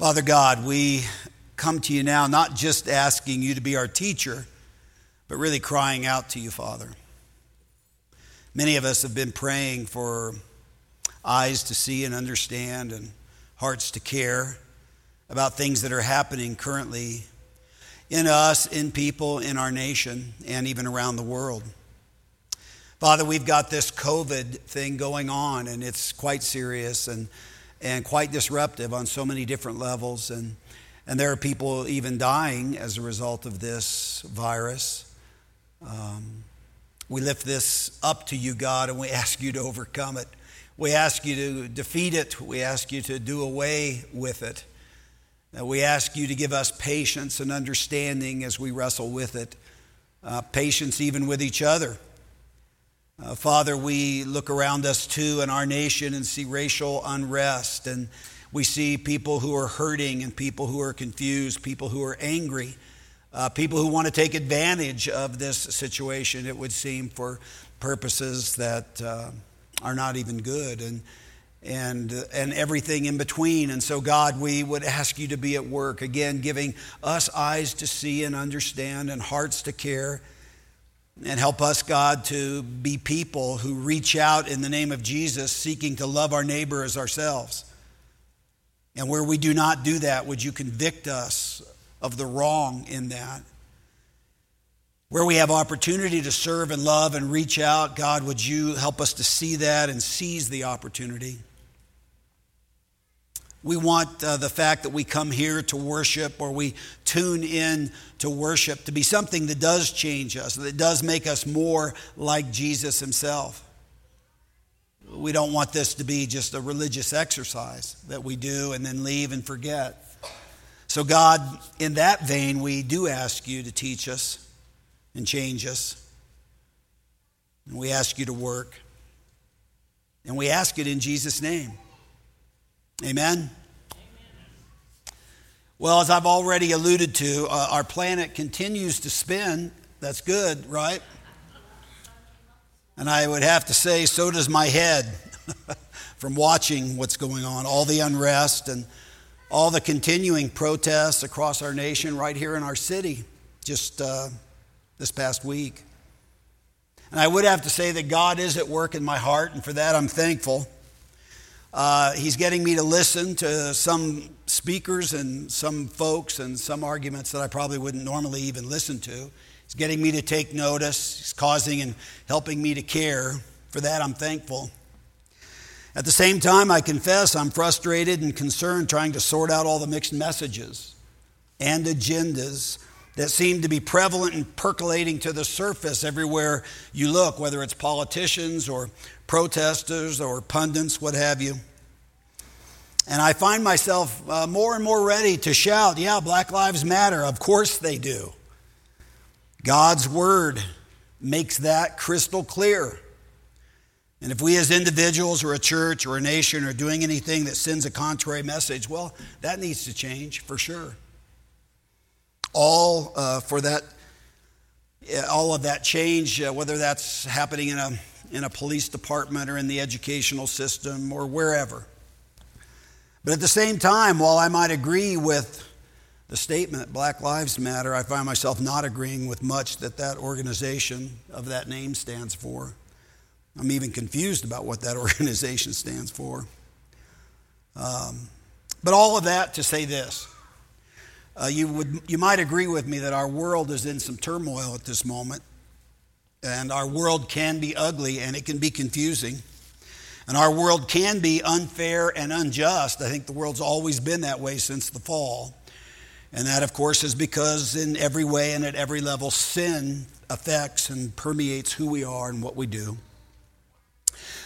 Father God, we come to you now not just asking you to be our teacher, but really crying out to you, Father. Many of us have been praying for eyes to see and understand and hearts to care about things that are happening currently in us, in people, in our nation, and even around the world. Father, we've got this COVID thing going on, and it's quite serious and, and quite disruptive on so many different levels. And, and there are people even dying as a result of this virus. Um, we lift this up to you, God, and we ask you to overcome it. We ask you to defeat it. We ask you to do away with it. We ask you to give us patience and understanding as we wrestle with it, uh, patience even with each other uh, Father, we look around us too in our nation and see racial unrest, and we see people who are hurting and people who are confused, people who are angry, uh, people who want to take advantage of this situation, it would seem, for purposes that uh, are not even good, and, and, and everything in between. And so, God, we would ask you to be at work, again, giving us eyes to see and understand and hearts to care and help us, God, to be people who reach out in the name of Jesus, seeking to love our neighbor as ourselves. And where we do not do that, would you convict us of the wrong in that? Where we have opportunity to serve and love and reach out, God, would you help us to see that and seize the opportunity? We want uh, the fact that we come here to worship or we tune in to worship to be something that does change us, that does make us more like Jesus himself. We don't want this to be just a religious exercise that we do and then leave and forget. So, God, in that vein, we do ask you to teach us and change us. And we ask you to work. And we ask it in Jesus' name. Amen. Well, as I've already alluded to, uh, our planet continues to spin. That's good, right? And I would have to say, so does my head from watching what's going on, all the unrest and all the continuing protests across our nation, right here in our city, just uh, this past week. And I would have to say that God is at work in my heart, and for that I'm thankful. Uh, he's getting me to listen to some speakers and some folks and some arguments that I probably wouldn't normally even listen to. He's getting me to take notice. He's causing and helping me to care. For that, I'm thankful. At the same time, I confess I'm frustrated and concerned trying to sort out all the mixed messages and agendas that seem to be prevalent and percolating to the surface everywhere you look, whether it's politicians or protesters or pundits, what have you. And I find myself uh, more and more ready to shout, yeah, Black Lives Matter. Of course they do. God's word makes that crystal clear. And if we as individuals or a church or a nation are doing anything that sends a contrary message, well, that needs to change for sure. All uh, for that, all of that change, uh, whether that's happening in a in a police department or in the educational system or wherever. But at the same time, while I might agree with the statement, Black Lives Matter, I find myself not agreeing with much that that organization of that name stands for. I'm even confused about what that organization stands for. Um, but all of that to say this. Uh, you, would, you might agree with me that our world is in some turmoil at this moment. And our world can be ugly and it can be confusing. And our world can be unfair and unjust. I think the world's always been that way since the fall. And that, of course, is because in every way and at every level, sin affects and permeates who we are and what we do.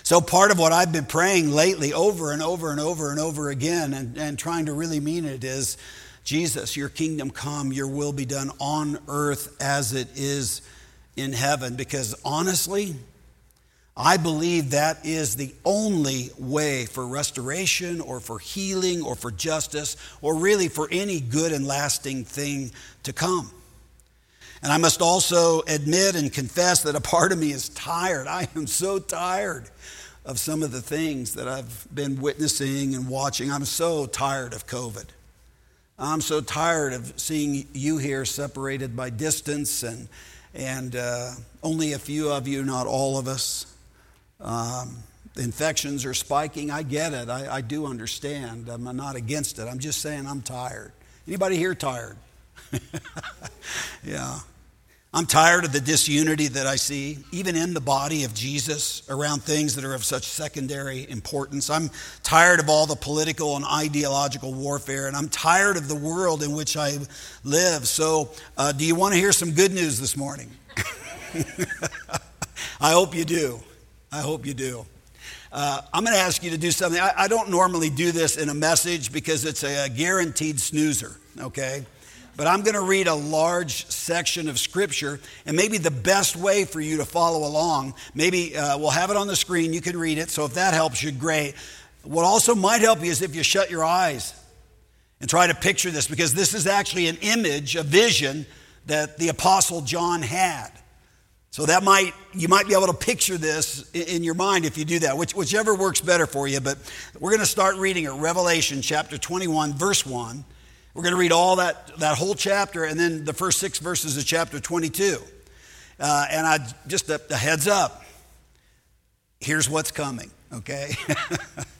So, part of what I've been praying lately over and over and over and over again and, and trying to really mean it is Jesus, your kingdom come, your will be done on earth as it is in heaven because honestly, I believe that is the only way for restoration or for healing or for justice or really for any good and lasting thing to come. And I must also admit and confess that a part of me is tired. I am so tired of some of the things that I've been witnessing and watching. I'm so tired of COVID. I'm so tired of seeing you here separated by distance and, and uh, only a few of you, not all of us. Um, infections are spiking. I get it. I, I do understand. I'm not against it. I'm just saying I'm tired. Anybody here tired? yeah. I'm tired of the disunity that I see, even in the body of Jesus, around things that are of such secondary importance. I'm tired of all the political and ideological warfare, and I'm tired of the world in which I live. So, uh, do you want to hear some good news this morning? I hope you do. I hope you do. Uh, I'm going to ask you to do something. I, I, don't normally do this in a message because it's a, a guaranteed snoozer, okay? But I'm going to read a large section of Scripture, and maybe the best way for you to follow along, maybe uh, we'll have it on the screen, you can read it. So if that helps you, great. What also might help you is if you shut your eyes and try to picture this, because this is actually an image, a vision that the Apostle John had. So that might you might be able to picture this in your mind if you do that, which, whichever works better for you. But we're going to start reading at Revelation chapter 21, verse 1. We're going to read all that, that whole chapter and then the first six verses of chapter 22. Uh, and I just a, a heads up. Here's what's coming, okay?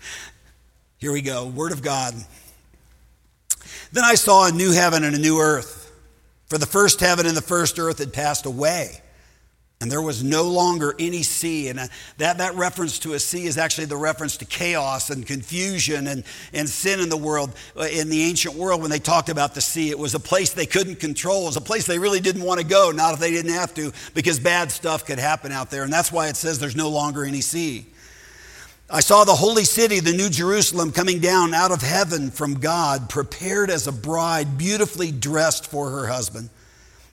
Here we go. Word of God. Then I saw a new heaven and a new earth, for the first heaven and the first earth had passed away and there was no longer any sea. And uh, that, that reference to a sea is actually the reference to chaos and confusion and, and sin in the world. Uh, in the ancient world, when they talked about the sea, it was a place they couldn't control. It was a place they really didn't want to go, not if they didn't have to, because bad stuff could happen out there. And that's why it says there's no longer any sea. I saw the holy city, the new Jerusalem, coming down out of heaven from God, prepared as a bride, beautifully dressed for her husband.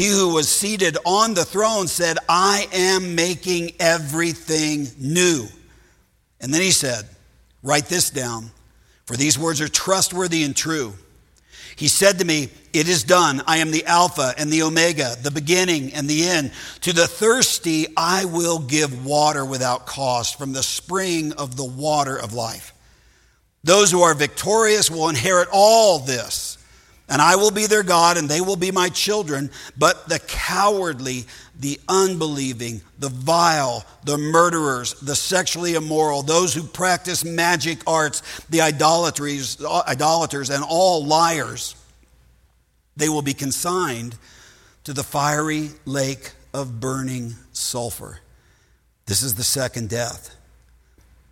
He who was seated on the throne said, I am making everything new. And then he said, Write this down, for these words are trustworthy and true. He said to me, It is done. I am the Alpha and the Omega, the beginning and the end. To the thirsty, I will give water without cost from the spring of the water of life. Those who are victorious will inherit all this and I will be their God, and they will be my children. But the cowardly, the unbelieving, the vile, the murderers, the sexually immoral, those who practice magic arts, the idolatries, idolaters, and all liars, they will be consigned to the fiery lake of burning sulfur. This is the second death.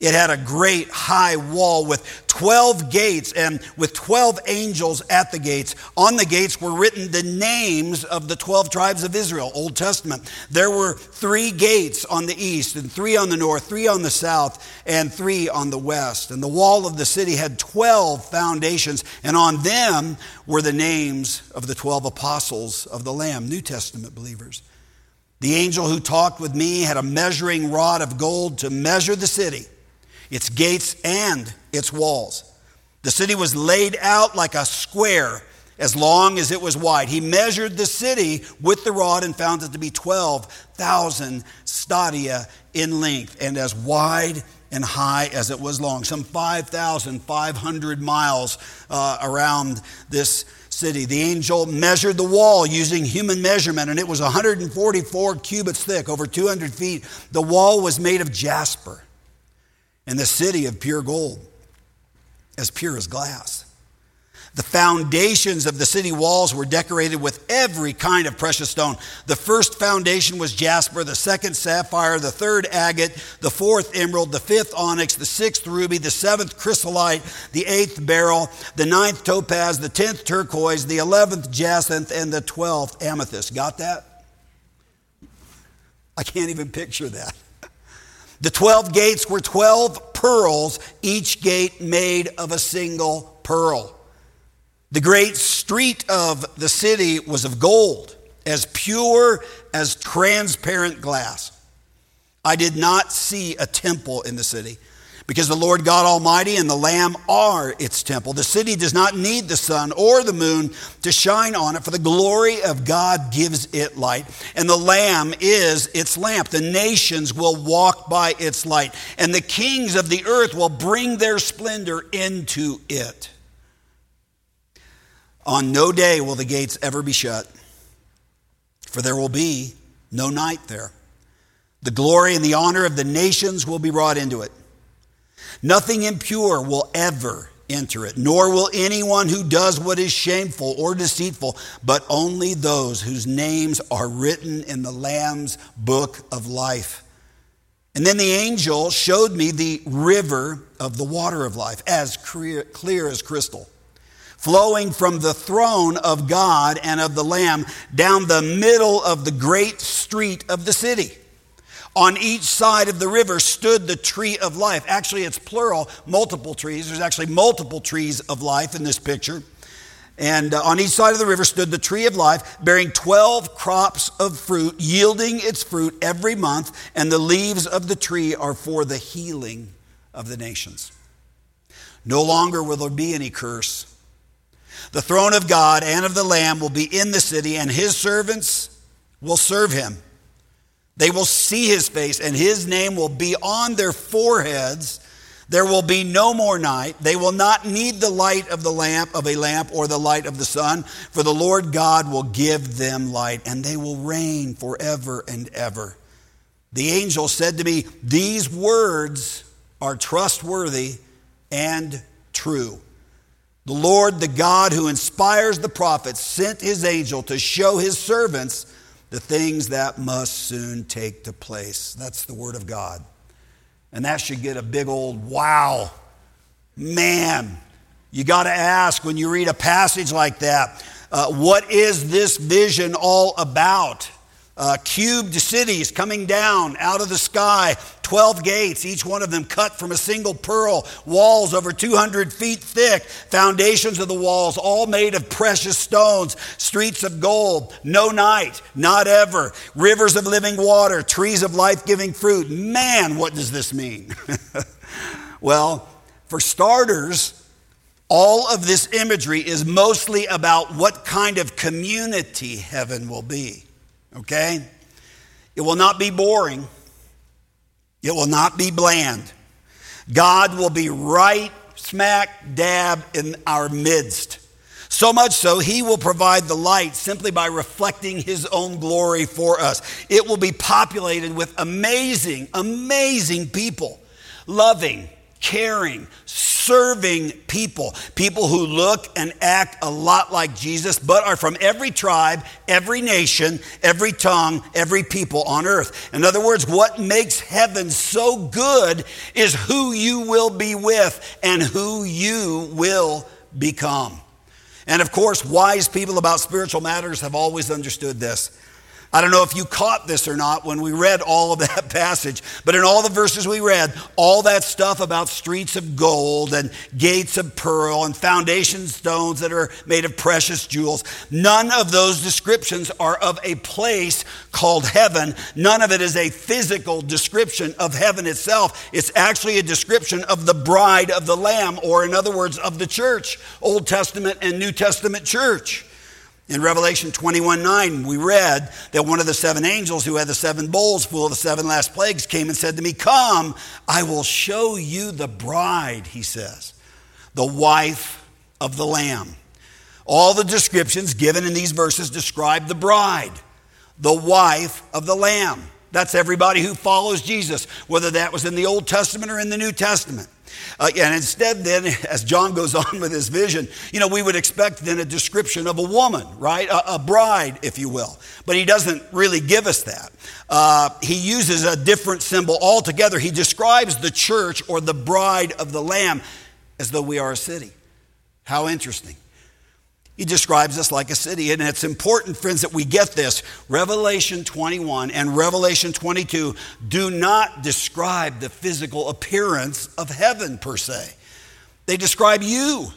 It had a great high wall with 12 gates and with 12 angels at the gates. On the gates were written the names of the 12 tribes of Israel, Old Testament. There were three gates on the east, and three on the north, three on the south, and three on the west. And the wall of the city had 12 foundations, and on them were the names of the 12 apostles of the Lamb, New Testament believers. The angel who talked with me had a measuring rod of gold to measure the city its gates and its walls. The city was laid out like a square as long as it was wide. He measured the city with the rod and found it to be 12,000 stadia in length and as wide and high as it was long, some 5,500 miles uh, around this city. The angel measured the wall using human measurement, and it was 144 cubits thick, over 200 feet. The wall was made of jasper and the city of pure gold, as pure as glass. The foundations of the city walls were decorated with every kind of precious stone. The first foundation was jasper, the second sapphire, the third agate, the fourth emerald, the fifth onyx, the sixth ruby, the seventh chrysolite, the eighth beryl, the ninth topaz, the tenth turquoise, the eleventh jacinth, and the twelfth amethyst. Got that? I can't even picture that. The 12 gates were 12 pearls, each gate made of a single pearl. The great street of the city was of gold, as pure as transparent glass. I did not see a temple in the city because the Lord God Almighty and the Lamb are its temple. The city does not need the sun or the moon to shine on it, for the glory of God gives it light, and the Lamb is its lamp. The nations will walk by its light, and the kings of the earth will bring their splendor into it. On no day will the gates ever be shut, for there will be no night there. The glory and the honor of the nations will be brought into it. Nothing impure will ever enter it, nor will anyone who does what is shameful or deceitful, but only those whose names are written in the Lamb's book of life. And then the angel showed me the river of the water of life, as clear, clear as crystal, flowing from the throne of God and of the Lamb down the middle of the great street of the city. On each side of the river stood the tree of life. Actually, it's plural, multiple trees. There's actually multiple trees of life in this picture. And uh, on each side of the river stood the tree of life, bearing 12 crops of fruit, yielding its fruit every month, and the leaves of the tree are for the healing of the nations. No longer will there be any curse. The throne of God and of the Lamb will be in the city, and his servants will serve him. They will see his face, and his name will be on their foreheads. There will be no more night. They will not need the light of the lamp of a lamp or the light of the sun, for the Lord God will give them light, and they will reign forever and ever. The angel said to me, These words are trustworthy and true. The Lord, the God who inspires the prophets, sent his angel to show his servants the things that must soon take to place. That's the Word of God. And that should get a big old wow. Man, you got to ask when you read a passage like that, uh, what is this vision all about? Uh, cubed cities coming down out of the sky, 12 gates, each one of them cut from a single pearl, walls over 200 feet thick, foundations of the walls, all made of precious stones, streets of gold, no night, not ever, rivers of living water, trees of life giving fruit. Man, what does this mean? well, for starters, all of this imagery is mostly about what kind of community heaven will be okay? It will not be boring, it will not be bland. God will be right smack dab in our midst. So much so, he will provide the light simply by reflecting his own glory for us. It will be populated with amazing, amazing people, loving, caring, serving people, people who look and act a lot like Jesus, but are from every tribe, every nation, every tongue, every people on earth. In other words, what makes heaven so good is who you will be with and who you will become. And of course, wise people about spiritual matters have always understood this. I don't know if you caught this or not when we read all of that passage, but in all the verses we read, all that stuff about streets of gold and gates of pearl and foundation stones that are made of precious jewels, none of those descriptions are of a place called heaven. None of it is a physical description of heaven itself. It's actually a description of the bride of the Lamb, or in other words, of the church, Old Testament and New Testament church. In Revelation 21 9, we read that one of the seven angels who had the seven bowls full of the seven last plagues came and said to me, Come, I will show you the bride, he says, the wife of the Lamb. All the descriptions given in these verses describe the bride, the wife of the Lamb. That's everybody who follows Jesus, whether that was in the Old Testament or in the New Testament. Uh, and instead, then, as John goes on with his vision, you know, we would expect then a description of a woman, right? A, a bride, if you will. But he doesn't really give us that. Uh, he uses a different symbol altogether. He describes the church or the bride of the Lamb as though we are a city. How interesting. He describes us like a city. And it's important, friends, that we get this. Revelation 21 and Revelation 22 do not describe the physical appearance of heaven per se. They describe you,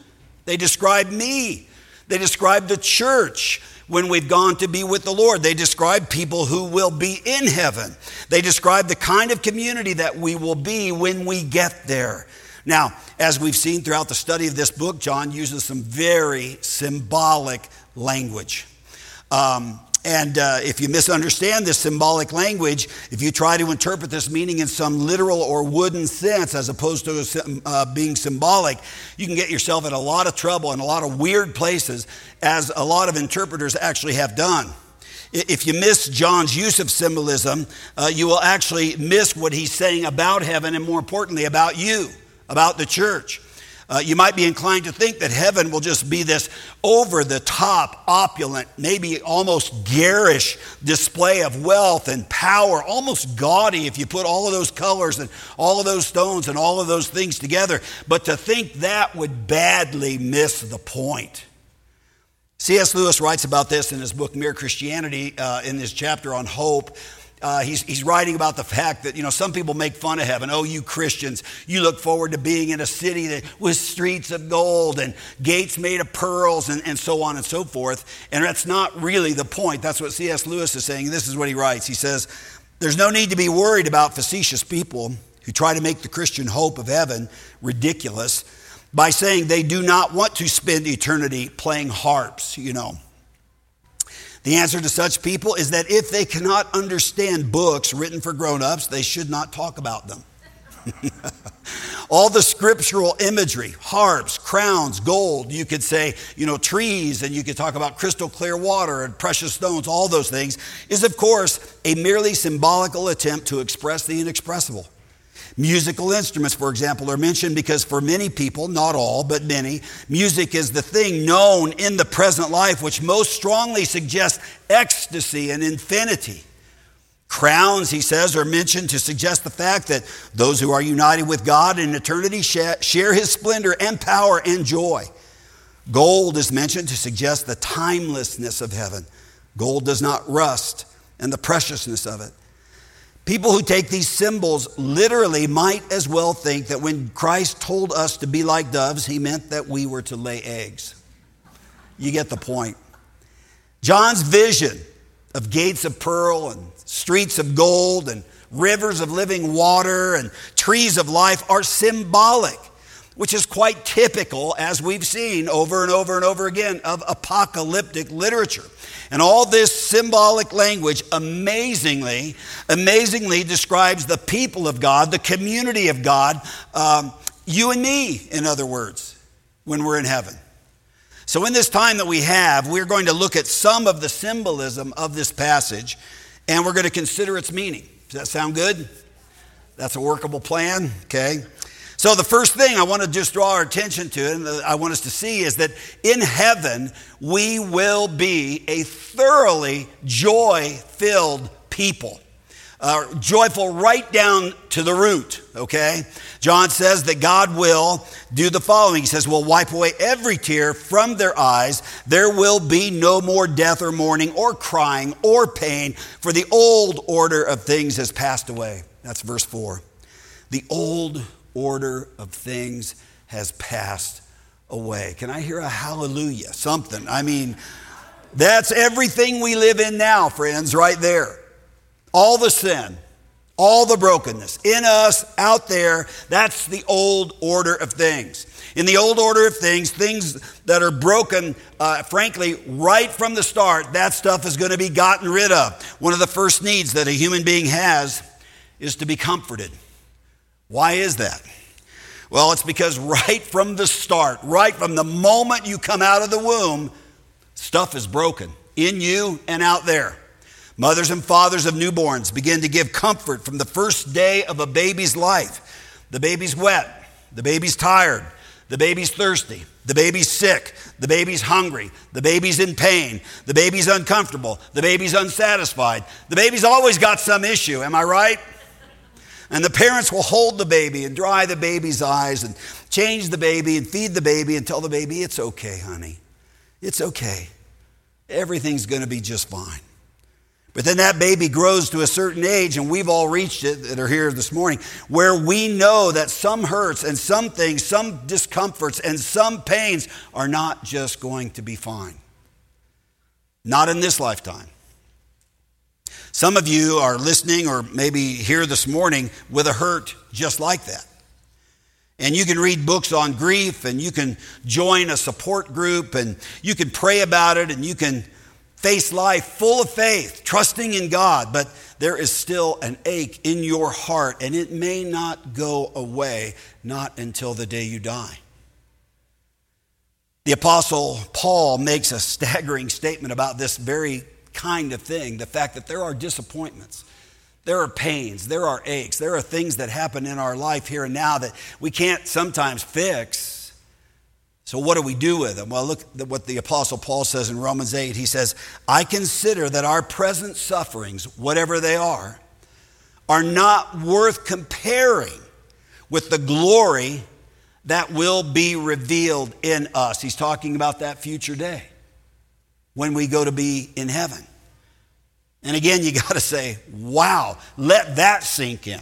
they describe me, they describe the church when we've gone to be with the Lord. They describe people who will be in heaven. They describe the kind of community that we will be when we get there. Now, as we've seen throughout the study of this book, John uses some very symbolic language. Um, and uh, if you misunderstand this symbolic language, if you try to interpret this meaning in some literal or wooden sense as opposed to uh, being symbolic, you can get yourself in a lot of trouble and a lot of weird places, as a lot of interpreters actually have done. If you miss John's use of symbolism, uh, you will actually miss what he's saying about heaven and, more importantly, about you about the church. Uh, you might be inclined to think that heaven will just be this over the top, opulent, maybe almost garish display of wealth and power, almost gaudy if you put all of those colors and all of those stones and all of those things together. But to think that would badly miss the point. C.S. Lewis writes about this in his book Mere Christianity, uh, in his chapter on hope. Uh, he's, he's writing about the fact that, you know, some people make fun of heaven. Oh, you Christians, you look forward to being in a city that, with streets of gold and gates made of pearls and, and so on and so forth. And that's not really the point. That's what C.S. Lewis is saying. This is what he writes. He says, There's no need to be worried about facetious people who try to make the Christian hope of heaven ridiculous by saying they do not want to spend eternity playing harps, you know. The answer to such people is that if they cannot understand books written for grown ups, they should not talk about them. all the scriptural imagery, harps, crowns, gold, you could say, you know, trees, and you could talk about crystal clear water and precious stones, all those things, is of course a merely symbolical attempt to express the inexpressible. Musical instruments, for example, are mentioned because for many people, not all, but many, music is the thing known in the present life which most strongly suggests ecstasy and infinity. Crowns, he says, are mentioned to suggest the fact that those who are united with God in eternity share his splendor and power and joy. Gold is mentioned to suggest the timelessness of heaven. Gold does not rust and the preciousness of it. People who take these symbols literally might as well think that when Christ told us to be like doves, he meant that we were to lay eggs. You get the point. John's vision of gates of pearl and streets of gold and rivers of living water and trees of life are symbolic, which is quite typical, as we've seen over and over and over again, of apocalyptic literature. And all this symbolic language amazingly, amazingly describes the people of God, the community of God, um, you and me, in other words, when we're in heaven. So, in this time that we have, we're going to look at some of the symbolism of this passage and we're going to consider its meaning. Does that sound good? That's a workable plan, okay? So, the first thing I want to just draw our attention to, and I want us to see, is that in heaven, we will be a thoroughly joy filled people. Uh, joyful right down to the root, okay? John says that God will do the following. He says, We'll wipe away every tear from their eyes. There will be no more death or mourning or crying or pain, for the old order of things has passed away. That's verse 4. The old order of things has passed away. Can I hear a hallelujah? Something. I mean, that's everything we live in now, friends, right there. All the sin, all the brokenness in us, out there, that's the old order of things. In the old order of things, things that are broken, uh, frankly, right from the start, that stuff is going to be gotten rid of. One of the first needs that a human being has is to be comforted. Why is that? Well, it's because right from the start, right from the moment you come out of the womb, stuff is broken in you and out there. Mothers and fathers of newborns begin to give comfort from the first day of a baby's life. The baby's wet, The baby's tired. The baby's thirsty. The baby's sick. The baby's hungry. The baby's in pain. The baby's uncomfortable. The baby's unsatisfied. The baby's always got some issue. Am I right? And the parents will hold the baby and dry the baby's eyes and change the baby and feed the baby and tell the baby, it's okay, honey. It's okay. Everything's going to be just fine. But then that baby grows to a certain age, and we've all reached it that are here this morning, where we know that some hurts and some things, some discomforts, and some pains are not just going to be fine. Not in this lifetime. Some of you are listening or maybe here this morning with a hurt just like that. And you can read books on grief and you can join a support group and you can pray about it and you can face life full of faith, trusting in God, but there is still an ache in your heart and it may not go away, not until the day you die. The Apostle Paul makes a staggering statement about this very kind of thing the fact that there are disappointments. There are pains, there are aches, there are things that happen in our life here and now that we can't sometimes fix. So, what do we do with them? Well, look at what the Apostle Paul says in Romans 8. He says, I consider that our present sufferings, whatever they are, are not worth comparing with the glory that will be revealed in us. He's talking about that future day when we go to be in heaven. And again, you got to say, wow, let that sink in.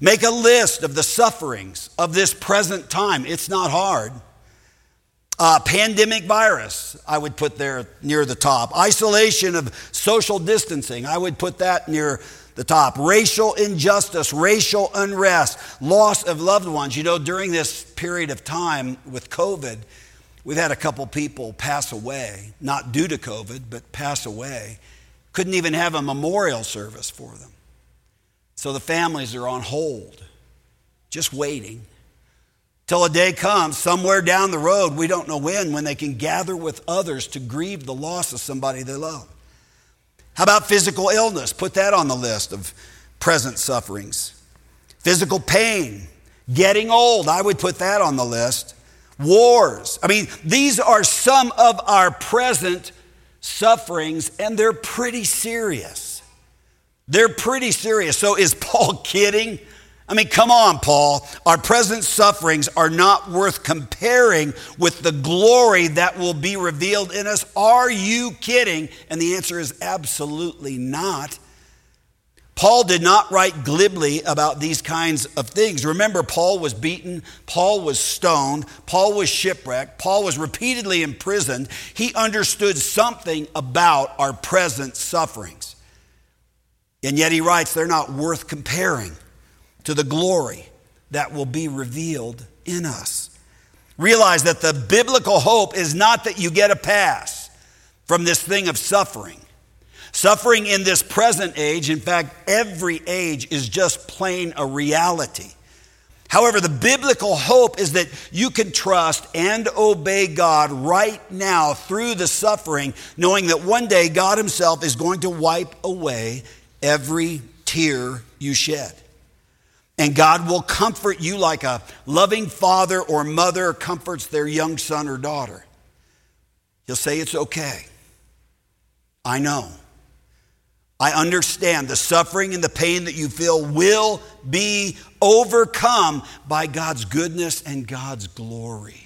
Make a list of the sufferings of this present time. It's not hard. Uh, pandemic virus, I would put there near the top. Isolation of social distancing, I would put that near the top. Racial injustice, racial unrest, loss of loved ones. You know, during this period of time with COVID, We've had a couple people pass away, not due to COVID, but pass away. Couldn't even have a memorial service for them. So the families are on hold, just waiting till a day comes somewhere down the road, we don't know when, when they can gather with others to grieve the loss of somebody they love. How about physical illness? Put that on the list of present sufferings. Physical pain, getting old, I would put that on the list wars. I mean, these are some of our present sufferings, and they're pretty serious. They're pretty serious. So, is Paul kidding? I mean, come on, Paul. Our present sufferings are not worth comparing with the glory that will be revealed in us. Are you kidding? And the answer is absolutely not. Paul did not write glibly about these kinds of things. Remember, Paul was beaten, Paul was stoned, Paul was shipwrecked, Paul was repeatedly imprisoned. He understood something about our present sufferings. And yet he writes they're not worth comparing to the glory that will be revealed in us. Realize that the biblical hope is not that you get a pass from this thing of suffering. Suffering in this present age, in fact, every age, is just plain a reality. However, the biblical hope is that you can trust and obey God right now through the suffering, knowing that one day God Himself is going to wipe away every tear you shed. And God will comfort you like a loving father or mother comforts their young son or daughter. He'll say, It's okay. I know. I understand the suffering and the pain that you feel will be overcome by God's goodness and God's glory.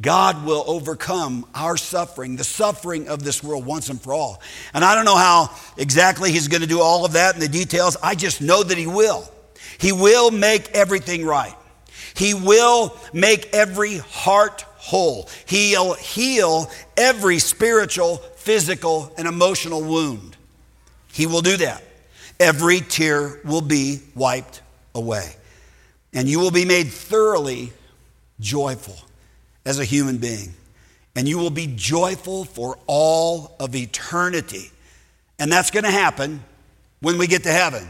God will overcome our suffering, the suffering of this world once and for all. And I don't know how exactly He's going to do all of that in the details. I just know that He will. He will make everything right. He will make every heart whole. He'll heal every spiritual, physical, and emotional wound. He will do that. Every tear will be wiped away. And you will be made thoroughly joyful as a human being. And you will be joyful for all of eternity. And that's going to happen when we get to heaven.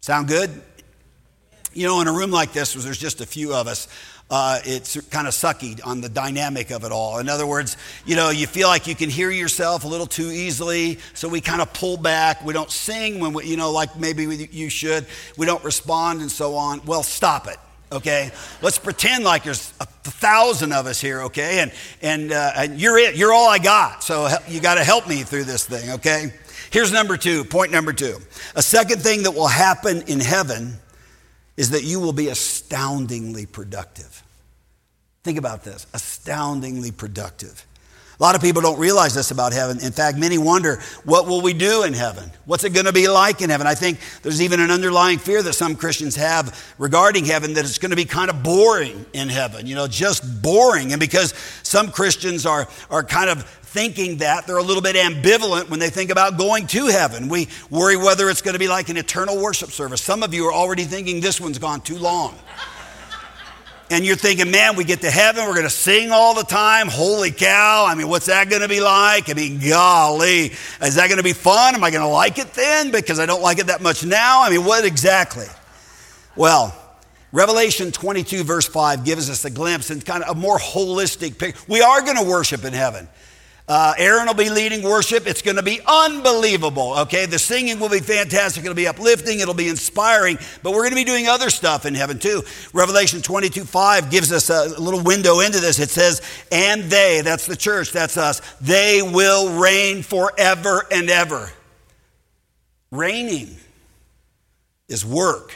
Sound good? You know, in a room like this, where there's just a few of us uh, it's kind of sucky on the dynamic of it all. In other words, you know, you feel like you can hear yourself a little too easily, so we kind of pull back. We don't sing when we, you know, like maybe you should. We don't respond and so on. Well, stop it. okay? Let's pretend like there's a thousand of us here, okay? And, and, uh, and you're it. You're all I got. So you got to help me through this thing, okay? Here's number two, point number two. A second thing that will happen in heaven is that you will be astoundingly productive. Think about this astoundingly productive. A lot of people don't realize this about heaven. In fact, many wonder, what will we do in heaven? What's it going to be like in heaven? I think there's even an underlying fear that some Christians have regarding heaven that it's going to be kind of boring in heaven, you know, just boring. And because some Christians are, are kind of thinking that, they're a little bit ambivalent when they think about going to heaven. We worry whether it's going to be like an eternal worship service. Some of you are already thinking this one's gone too long and you're thinking, man, we get to heaven, we're going to sing all the time. Holy cow. I mean, what's that going to be like? I mean, golly, is that going to be fun? Am I going to like it then? Because I don't like it that much now. I mean, what exactly? Well, Revelation 22, verse 5, gives us a glimpse and kind of a more holistic picture. We are going to worship in heaven. Uh, Aaron will be leading worship. It's going to be unbelievable. Okay, the singing will be fantastic. It'll be uplifting. It'll be inspiring. But we're going to be doing other stuff in heaven too. Revelation 22 5 gives us a little window into this. It says, And they, that's the church, that's us, they will reign forever and ever. Reigning is work.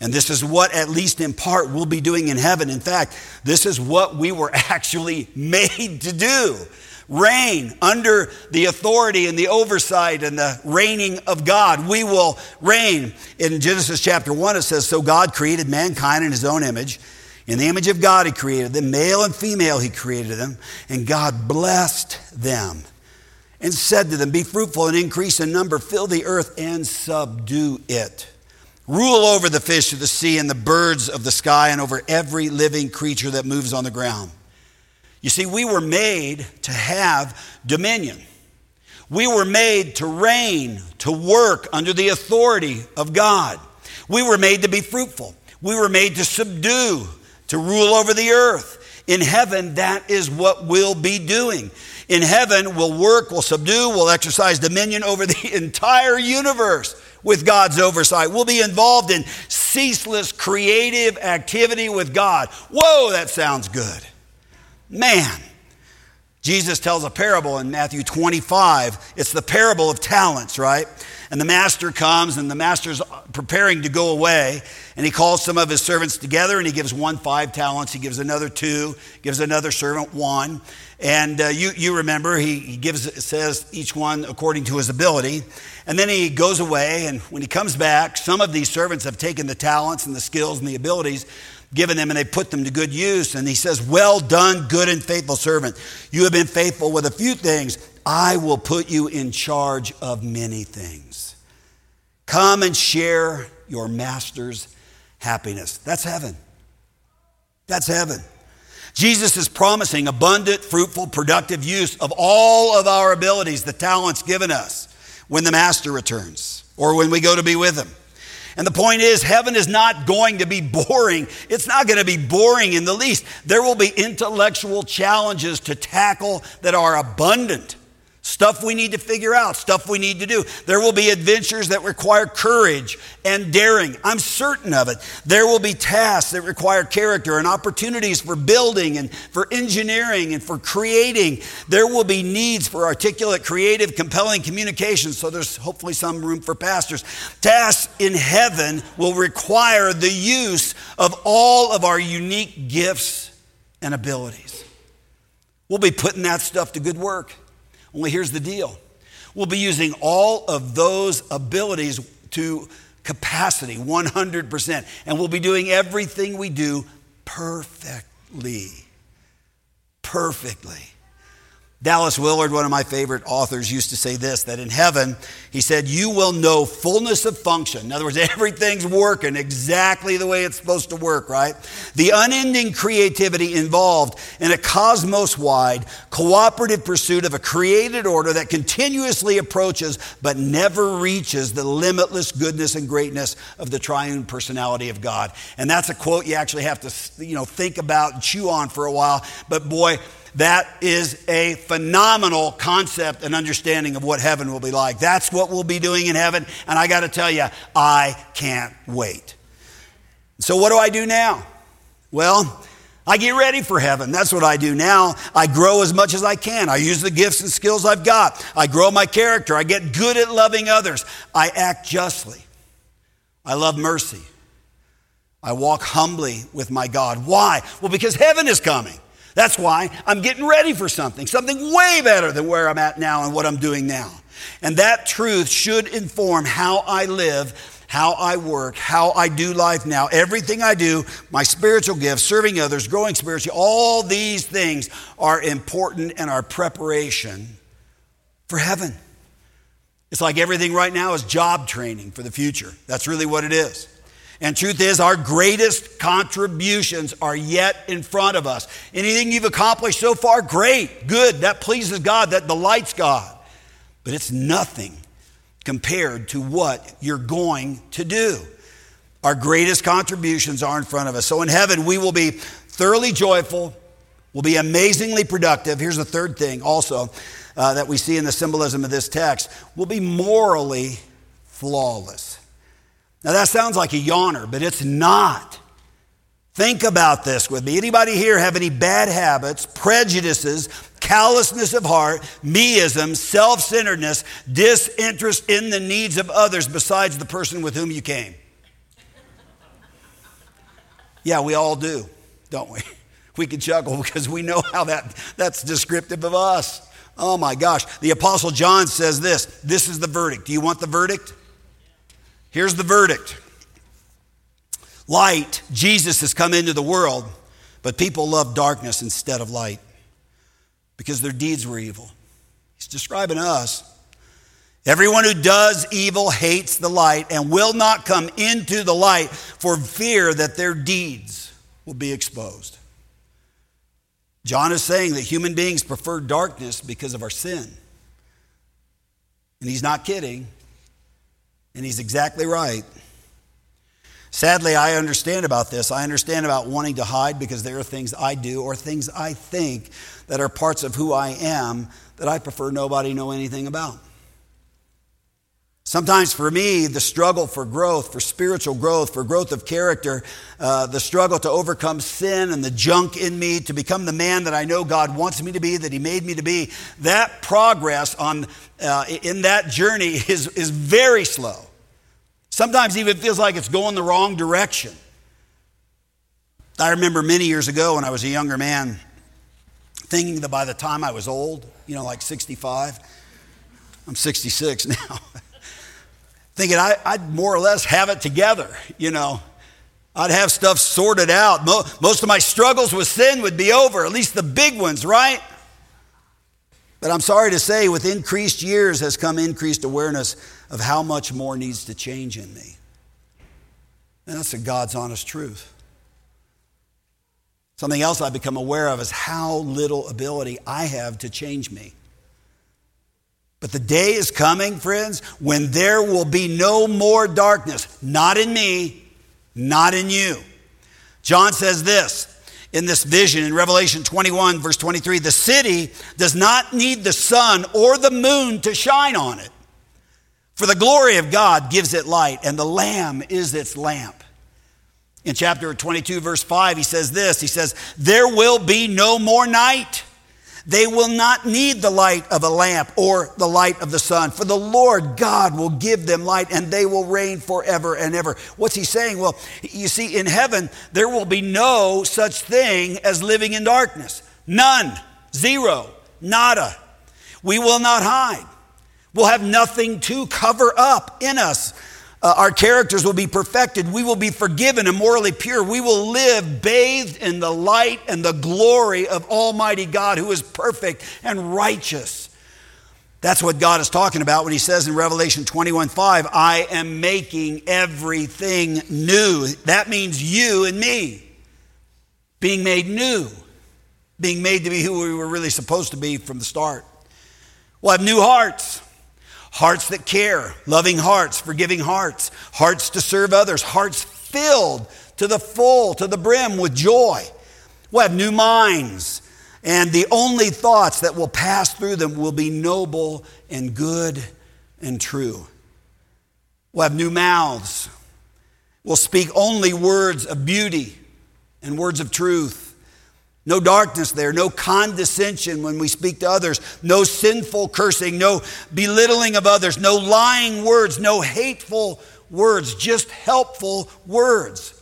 And this is what, at least in part, we'll be doing in heaven. In fact, this is what we were actually made to do reign under the authority and the oversight and the reigning of God. We will reign. In Genesis chapter 1, it says, So God created mankind in his own image. In the image of God, he created them. Male and female, he created them. And God blessed them and said to them, Be fruitful and increase in number, fill the earth and subdue it. Rule over the fish of the sea and the birds of the sky and over every living creature that moves on the ground. You see, we were made to have dominion. We were made to reign, to work under the authority of God. We were made to be fruitful. We were made to subdue, to rule over the earth. In heaven, that is what we'll be doing. In heaven, we'll work, we'll subdue, we'll exercise dominion over the entire universe with God's oversight. We'll be involved in ceaseless creative activity with God. Whoa, that sounds good. Man, Jesus tells a parable in Matthew 25. It's the parable of talents, right? And the master comes, and the master's preparing to go away, and he calls some of his servants together, and he gives one five talents, he gives another two, gives another servant one. And uh, you, you remember, he, gives, says each one according to his ability. And then he goes away, and when he comes back, some of these servants have taken the talents and the skills and the abilities given them and they put them to good use. And he says, Well done, good and faithful servant. You have been faithful with a few things. I will put you in charge of many things. Come and share your master's happiness. That's heaven. That's heaven. Jesus is promising abundant, fruitful, productive use of all of our abilities, the talents given us when the master returns or when we go to be with him. And the point is, heaven is not going to be boring. It's not going to be boring in the least. There will be intellectual challenges to tackle that are abundant. Stuff we need to figure out, stuff we need to do. There will be adventures that require courage and daring. I'm certain of it. There will be tasks that require character and opportunities for building and for engineering and for creating. There will be needs for articulate, creative, compelling communication. So there's hopefully some room for pastors. Tasks in heaven will require the use of all of our unique gifts and abilities. We'll be putting that stuff to good work. Only here's the deal we'll be using all of those abilities to capacity, 100%. And we'll be doing everything we do perfectly. Perfectly. Dallas Willard, one of my favorite authors, used to say this that in heaven, he said, You will know fullness of function. In other words, everything's working exactly the way it's supposed to work, right? The unending creativity involved in a cosmos wide, cooperative pursuit of a created order that continuously approaches but never reaches the limitless goodness and greatness of the triune personality of God. And that's a quote you actually have to you know, think about and chew on for a while. But boy, that is a phenomenal concept and understanding of what heaven will be like. That's what we'll be doing in heaven. And I got to tell you, I can't wait. So, what do I do now? Well, I get ready for heaven. That's what I do now. I grow as much as I can. I use the gifts and skills I've got. I grow my character. I get good at loving others. I act justly. I love mercy. I walk humbly with my God. Why? Well, because heaven is coming. That's why I'm getting ready for something, something way better than where I'm at now and what I'm doing now. And that truth should inform how I live how I work, how I do life now, everything I do, my spiritual gifts, serving others, growing spiritually, all these things are important in our preparation for heaven. It's like everything right now is job training for the future. That's really what it is. And truth is, our greatest contributions are yet in front of us. Anything you've accomplished so far, great, good, that pleases God, that delights God. But it's nothing compared to what you're going to do. Our greatest contributions are in front of us. So in heaven, we will be thoroughly joyful, we'll be amazingly productive. Here's the third thing also uh, that we see in the symbolism of this text we'll be morally flawless. Now that sounds like a yawner, but it's not. Think about this with me. Anybody here have any bad habits, prejudices, callousness of heart, meism, self centeredness, disinterest in the needs of others besides the person with whom you came? Yeah, we all do, don't we? We can chuckle because we know how that, that's descriptive of us. Oh my gosh. The Apostle John says this this is the verdict. Do you want the verdict? Here's the verdict Light, Jesus has come into the world, but people love darkness instead of light because their deeds were evil. He's describing us. Everyone who does evil hates the light and will not come into the light for fear that their deeds will be exposed. John is saying that human beings prefer darkness because of our sin. And he's not kidding. And he's exactly right. Sadly, I understand about this. I understand about wanting to hide because there are things I do or things I think that are parts of who I am that I prefer nobody know anything about. Sometimes for me, the struggle for growth, for spiritual growth, for growth of character, uh, the struggle to overcome sin and the junk in me, to become the man that I know God wants me to be, that He made me to be, that progress on, uh, in that journey is, is very slow. Sometimes even feels like it's going the wrong direction. I remember many years ago when I was a younger man thinking that by the time I was old, you know, like 65, I'm 66 now, thinking I, would more or less have it together, you know. I'd have stuff sorted out. Most of my struggles with sin would be over, at least the big ones, right? But I'm sorry to say, with increased years has come increased awareness of how much more needs to change in me. And that's a God's honest truth. Something else I've become aware of is how little ability I have to change me. But the day is coming, friends, when there will be no more darkness, not in me, not in you. John says this in this vision in Revelation 21, verse 23 the city does not need the sun or the moon to shine on it, for the glory of God gives it light, and the Lamb is its lamp. In chapter 22, verse 5, he says this He says, There will be no more night. They will not need the light of a lamp or the light of the sun, for the Lord God will give them light and they will reign forever and ever. What's he saying? Well, you see, in heaven, there will be no such thing as living in darkness. None. Zero. Nada. We will not hide. We'll have nothing to cover up in us. Uh, our characters will be perfected. We will be forgiven and morally pure. We will live bathed in the light and the glory of Almighty God who is perfect and righteous. That's what God is talking about when he says in Revelation 21 5, I am making everything new. That means you and me being made new, being made to be who we were really supposed to be from the start. We'll have new hearts. Hearts that care, loving hearts, forgiving hearts, hearts to serve others, hearts filled to the full, to the brim with joy. We'll have new minds, and the only thoughts that will pass through them will be noble and good and true. We'll have new mouths. We'll speak only words of beauty and words of truth. No darkness there, no condescension when we speak to others, no sinful cursing, no belittling of others, no lying words, no hateful words, just helpful words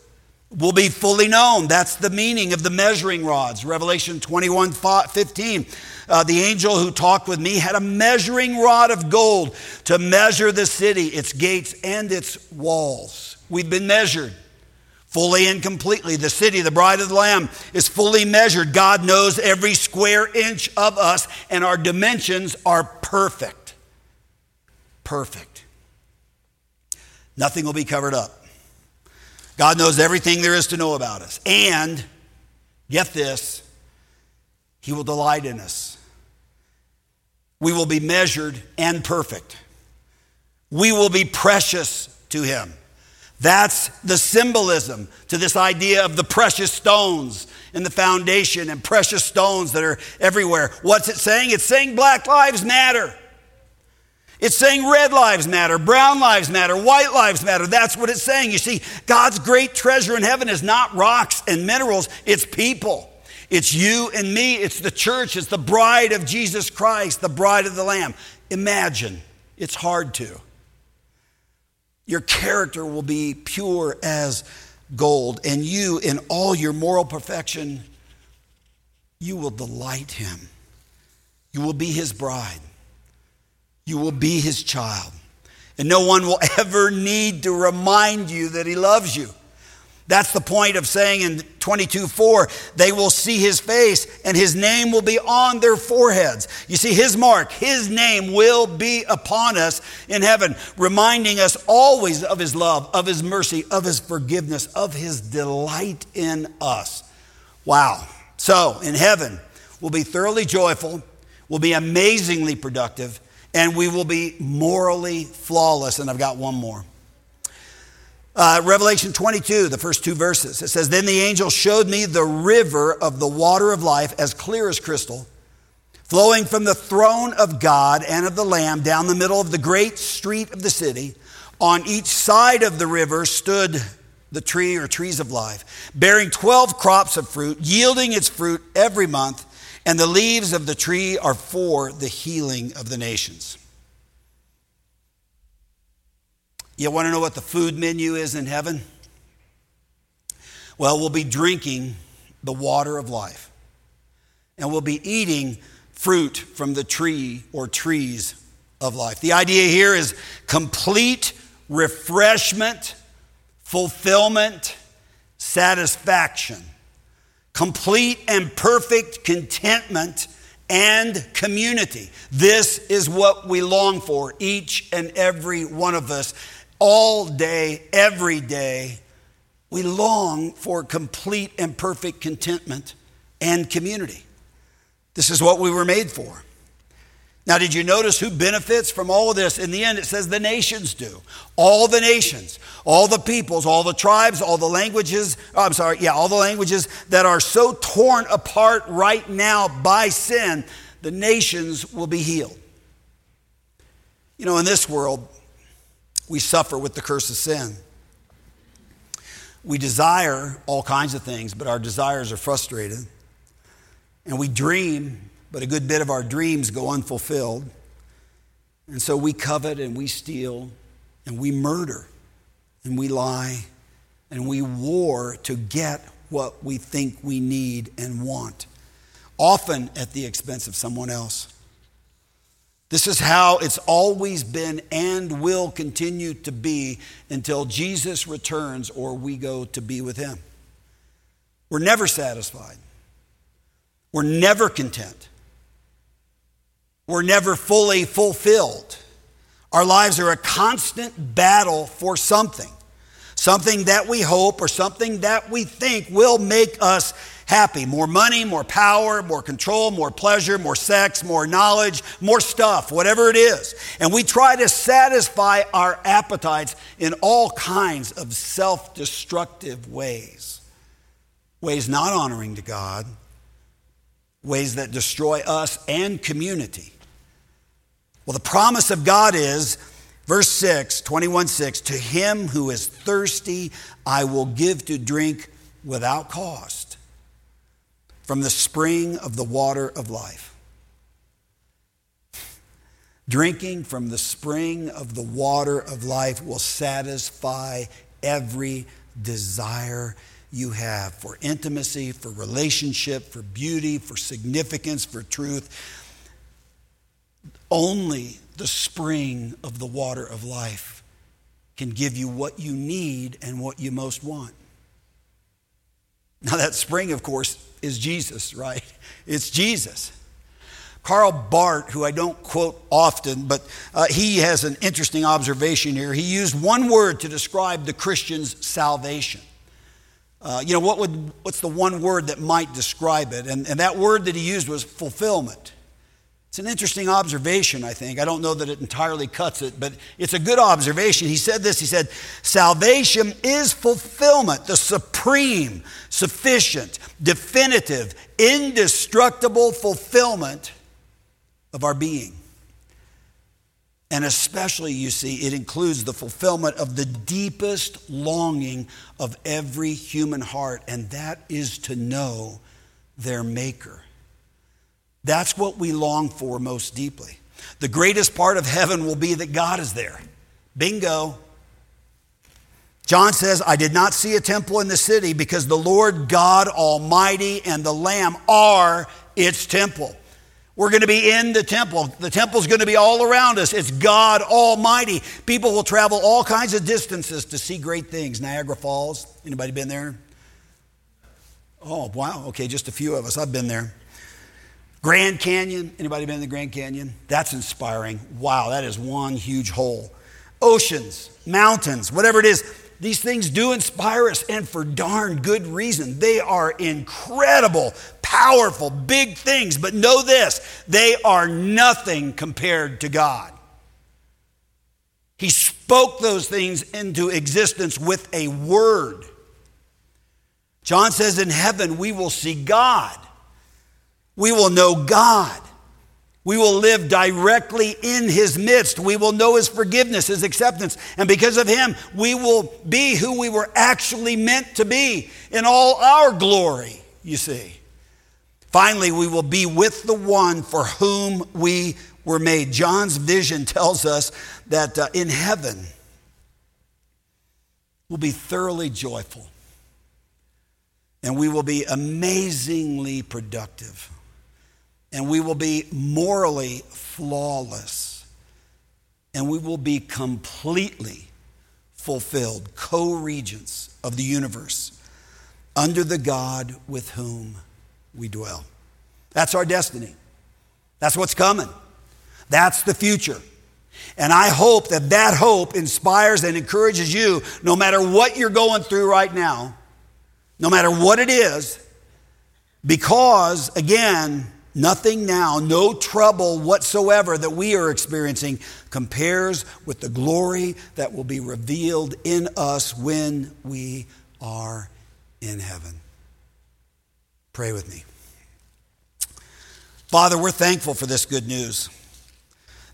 will be fully known. That's the meaning of the measuring rods. Revelation 21 15. Uh, the angel who talked with me had a measuring rod of gold to measure the city, its gates, and its walls. We've been measured fully and completely. The city, the bride of the Lamb, is fully measured. God knows every square inch of us, and our dimensions are perfect. Perfect. Nothing will be covered up. God knows everything there is to know about us. And, get this, He will delight in us. We will be measured and perfect. We will be precious to Him. That's the symbolism to this idea of the precious stones in the foundation and precious stones that are everywhere. What's it saying? It's saying Black Lives Matter. It's saying red lives matter, brown lives matter, white lives matter. That's what it's saying. You see, God's great treasure in heaven is not rocks and minerals, it's people. It's you and me, it's the church, it's the bride of Jesus Christ, the bride of the Lamb. Imagine, it's hard to. Your character will be pure as gold, and you, in all your moral perfection, you will delight him. You will be his bride. You will be his child. And no one will ever need to remind you that he loves you. That's the point of saying in 22 4, they will see his face and his name will be on their foreheads. You see, his mark, his name will be upon us in heaven, reminding us always of his love, of his mercy, of his forgiveness, of his delight in us. Wow. So in heaven, we'll be thoroughly joyful, we'll be amazingly productive, and we will be morally flawless. And I've got one more. Uh, Revelation 22, the first two verses. It says, Then the angel showed me the river of the water of life, as clear as crystal, flowing from the throne of God and of the Lamb down the middle of the great street of the city. On each side of the river stood the tree or trees of life, bearing 12 crops of fruit, yielding its fruit every month and the leaves of the tree are for the healing of the nations. You want to know what the food menu is in heaven? Well, we'll be drinking the water of life, and we'll be eating fruit from the tree or trees of life. The idea here is complete refreshment, fulfillment, satisfaction complete and perfect contentment and community. This is what we long for, each and every one of us, all day, every day. We long for complete and perfect contentment and community. This is what we were made for. Now, did you notice who benefits from all of this? In the end, it says the nations do. All the nations, all the peoples, all the tribes, all the languages, oh, I'm sorry, yeah, all the languages that are so torn apart right now by sin, the nations will be healed. You know, in this world, we suffer with the curse of sin. We desire all kinds of things, but our desires are frustrated. And we dream but a good bit of our dreams go unfulfilled. And so we covet and we steal and we murder and we lie and we war to get what we think we need and want, often at the expense of someone else. This is how it's always been and will continue to be until Jesus returns or we go to be with him. We're never satisfied. We're never content we're never fully fulfilled. Our lives are a constant battle for something, something that we hope or something that we think will make us happy. More money, more power, more control, more pleasure, more sex, more knowledge, more stuff, whatever it is. And we try to satisfy our appetites in all kinds of self destructive ways, ways not honoring to God, ways that destroy us and community. Well, the promise of God is Verse 6, 21 6, to him who is thirsty, I will give to drink without cost from the spring of the water of life. Drinking from the spring of the water of life will satisfy every desire you have for intimacy, for relationship, for beauty, for significance, for truth. Only the spring of the water of life can give you what you need and what you most want. Now, that spring, of course, is Jesus, right? It's Jesus. Karl Barth, who I don't quote often, but uh, he has an interesting observation here. He used one word to describe the Christian's salvation. Uh, you know, what would, what's the one word that might describe it? And, and that word that he used was fulfillment. It's an interesting observation, I think. I don't know that it entirely cuts it, but it's a good observation. He said this He said, Salvation is fulfillment, the supreme, sufficient, definitive, indestructible fulfillment of our being. And especially, you see, it includes the fulfillment of the deepest longing of every human heart, and that is to know their Maker. That's what we long for most deeply. The greatest part of heaven will be that God is there. Bingo. John says, I did not see a temple in the city because the Lord God Almighty and the Lamb are its temple. We're going to be in the temple. The temple's going to be all around us. It's God Almighty. People will travel all kinds of distances to see great things. Niagara Falls. Anybody been there? Oh, wow. Okay, just a few of us. I've been there. Grand Canyon. Anybody been in the Grand Canyon? That's inspiring. Wow, that is one huge hole. Oceans, mountains, whatever it is. These things do inspire us, and for darn good reason. They are incredible, powerful, big things. But know this they are nothing compared to God. He spoke those things into existence with a word. John says, In heaven we will see God. We will know God. We will live directly in His midst. We will know His forgiveness, His acceptance. And because of Him, we will be who we were actually meant to be in all our glory, you see. Finally, we will be with the one for whom we were made. John's vision tells us that uh, in heaven, we'll be thoroughly joyful and we will be amazingly productive and we will be morally flawless, and we will be completely fulfilled, co regents of the universe, under the God with whom we dwell. That's our destiny. That's what's coming. That's the future. And I hope that that hope inspires and encourages you, no matter what you're going through right now, no matter what it is, because, again, Nothing now, no trouble whatsoever that we are experiencing compares with the glory that will be revealed in us when we are in heaven. Pray with me. Father, we're thankful for this good news.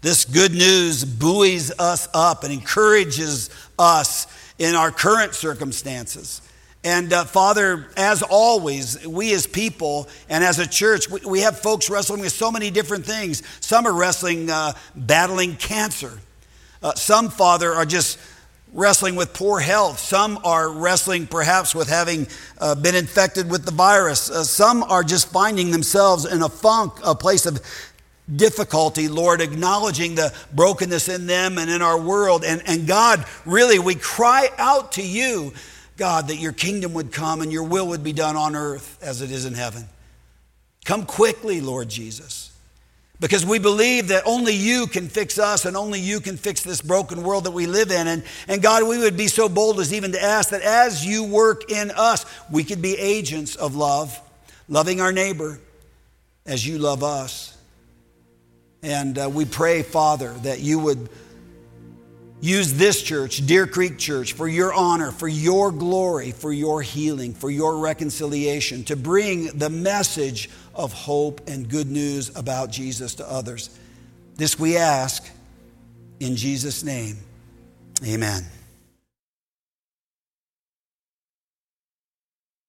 This good news buoys us up and encourages us in our current circumstances. And uh, Father, as always, we as people and as a church, we, we, have folks wrestling with so many different things. Some are wrestling, uh, battling cancer. Uh, some, Father, are just wrestling with poor health. Some are wrestling perhaps with having uh, been infected with the virus. Uh, some are just finding themselves in a funk, a place of difficulty, Lord, acknowledging the brokenness in them and in our world. And, and God, really, we cry out to you God, that your kingdom would come and your will would be done on earth as it is in heaven. Come quickly, Lord Jesus. Because we believe that only you can fix us and only you can fix this broken world that we live in. And, and God, we would be so bold as even to ask that as you work in us, we could be agents of love, loving our neighbor as you love us. And uh, we pray, Father, that you would Use this church, Deer Creek Church, for your honor, for your glory, for your healing, for your reconciliation, to bring the message of hope and good news about Jesus to others. This we ask In Jesus' name, amen.